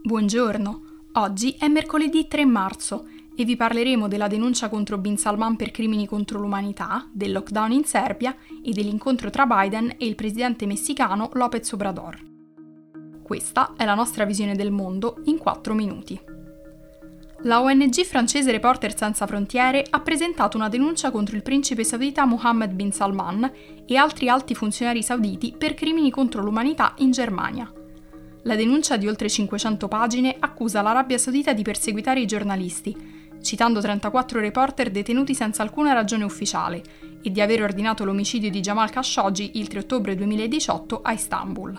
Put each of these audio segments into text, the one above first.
Buongiorno, oggi è mercoledì 3 marzo e vi parleremo della denuncia contro Bin Salman per crimini contro l'umanità, del lockdown in Serbia e dell'incontro tra Biden e il presidente messicano López Obrador. Questa è la nostra visione del mondo in 4 minuti. La ONG francese Reporter Senza Frontiere ha presentato una denuncia contro il principe saudita Mohammed bin Salman e altri alti funzionari sauditi per crimini contro l'umanità in Germania. La denuncia di oltre 500 pagine accusa l'Arabia Saudita di perseguitare i giornalisti, citando 34 reporter detenuti senza alcuna ragione ufficiale, e di aver ordinato l'omicidio di Jamal Khashoggi il 3 ottobre 2018 a Istanbul.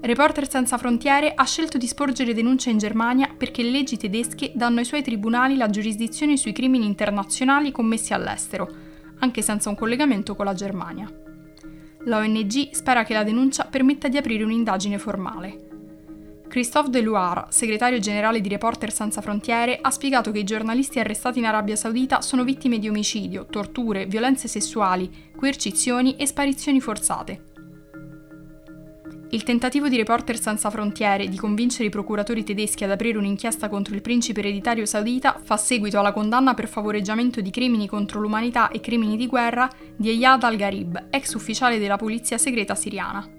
Reporter Senza Frontiere ha scelto di sporgere denuncia in Germania perché le leggi tedesche danno ai suoi tribunali la giurisdizione sui crimini internazionali commessi all'estero, anche senza un collegamento con la Germania. La ONG spera che la denuncia permetta di aprire un'indagine formale. Christophe Deloire, segretario generale di Reporter Senza Frontiere, ha spiegato che i giornalisti arrestati in Arabia Saudita sono vittime di omicidio, torture, violenze sessuali, coercizioni e sparizioni forzate. Il tentativo di Reporter Senza Frontiere di convincere i procuratori tedeschi ad aprire un'inchiesta contro il principe ereditario saudita fa seguito alla condanna per favoreggiamento di crimini contro l'umanità e crimini di guerra di Eyad al-Gharib, ex ufficiale della polizia segreta siriana.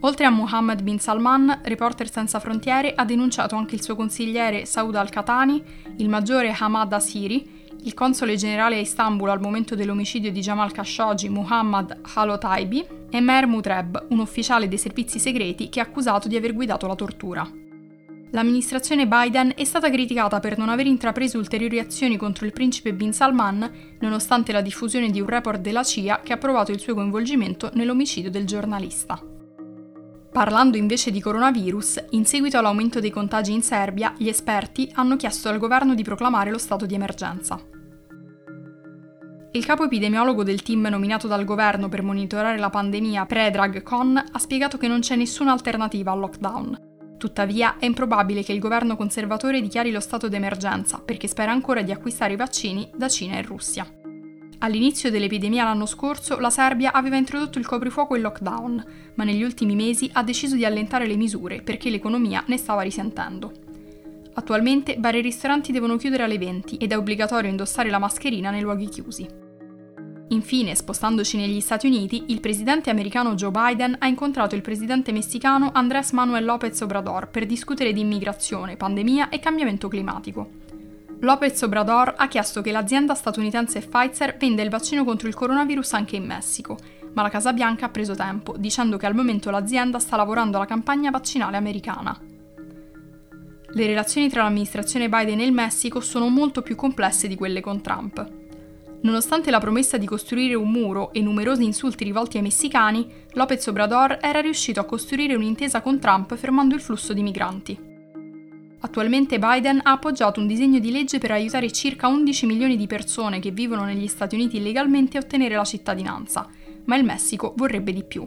Oltre a Mohammed bin Salman, Reporter Senza Frontiere ha denunciato anche il suo consigliere Saud al-Khatani, il maggiore Hamad Asiri, il console generale a Istanbul al momento dell'omicidio di Jamal Khashoggi, Muhammad Halotaibi, e Mer Mutreb, un ufficiale dei servizi segreti che è accusato di aver guidato la tortura. L'amministrazione Biden è stata criticata per non aver intrapreso ulteriori azioni contro il principe Bin Salman, nonostante la diffusione di un report della CIA che ha provato il suo coinvolgimento nell'omicidio del giornalista. Parlando invece di coronavirus, in seguito all'aumento dei contagi in Serbia, gli esperti hanno chiesto al governo di proclamare lo stato di emergenza. Il capo epidemiologo del team nominato dal governo per monitorare la pandemia, Predrag Kon, ha spiegato che non c'è nessuna alternativa al lockdown. Tuttavia, è improbabile che il governo conservatore dichiari lo stato d'emergenza perché spera ancora di acquistare i vaccini da Cina e Russia. All'inizio dell'epidemia l'anno scorso la Serbia aveva introdotto il coprifuoco e il lockdown, ma negli ultimi mesi ha deciso di allentare le misure perché l'economia ne stava risentendo. Attualmente bar e ristoranti devono chiudere alle 20 ed è obbligatorio indossare la mascherina nei luoghi chiusi. Infine, spostandoci negli Stati Uniti, il presidente americano Joe Biden ha incontrato il presidente messicano Andrés Manuel López Obrador per discutere di immigrazione, pandemia e cambiamento climatico. López Obrador ha chiesto che l'azienda statunitense Pfizer venda il vaccino contro il coronavirus anche in Messico, ma la Casa Bianca ha preso tempo, dicendo che al momento l'azienda sta lavorando alla campagna vaccinale americana. Le relazioni tra l'amministrazione Biden e il Messico sono molto più complesse di quelle con Trump. Nonostante la promessa di costruire un muro e numerosi insulti rivolti ai messicani, López Obrador era riuscito a costruire un'intesa con Trump fermando il flusso di migranti. Attualmente Biden ha appoggiato un disegno di legge per aiutare circa 11 milioni di persone che vivono negli Stati Uniti illegalmente a ottenere la cittadinanza, ma il Messico vorrebbe di più.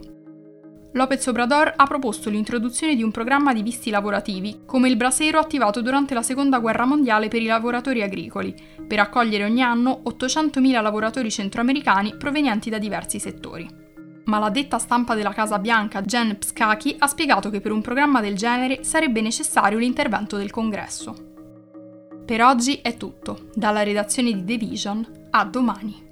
López Obrador ha proposto l'introduzione di un programma di visti lavorativi, come il brasero attivato durante la Seconda Guerra Mondiale per i lavoratori agricoli, per accogliere ogni anno 800.000 lavoratori centroamericani provenienti da diversi settori. Ma la detta stampa della Casa Bianca Jen Psaki ha spiegato che per un programma del genere sarebbe necessario l'intervento del Congresso. Per oggi è tutto, dalla redazione di The Vision a domani.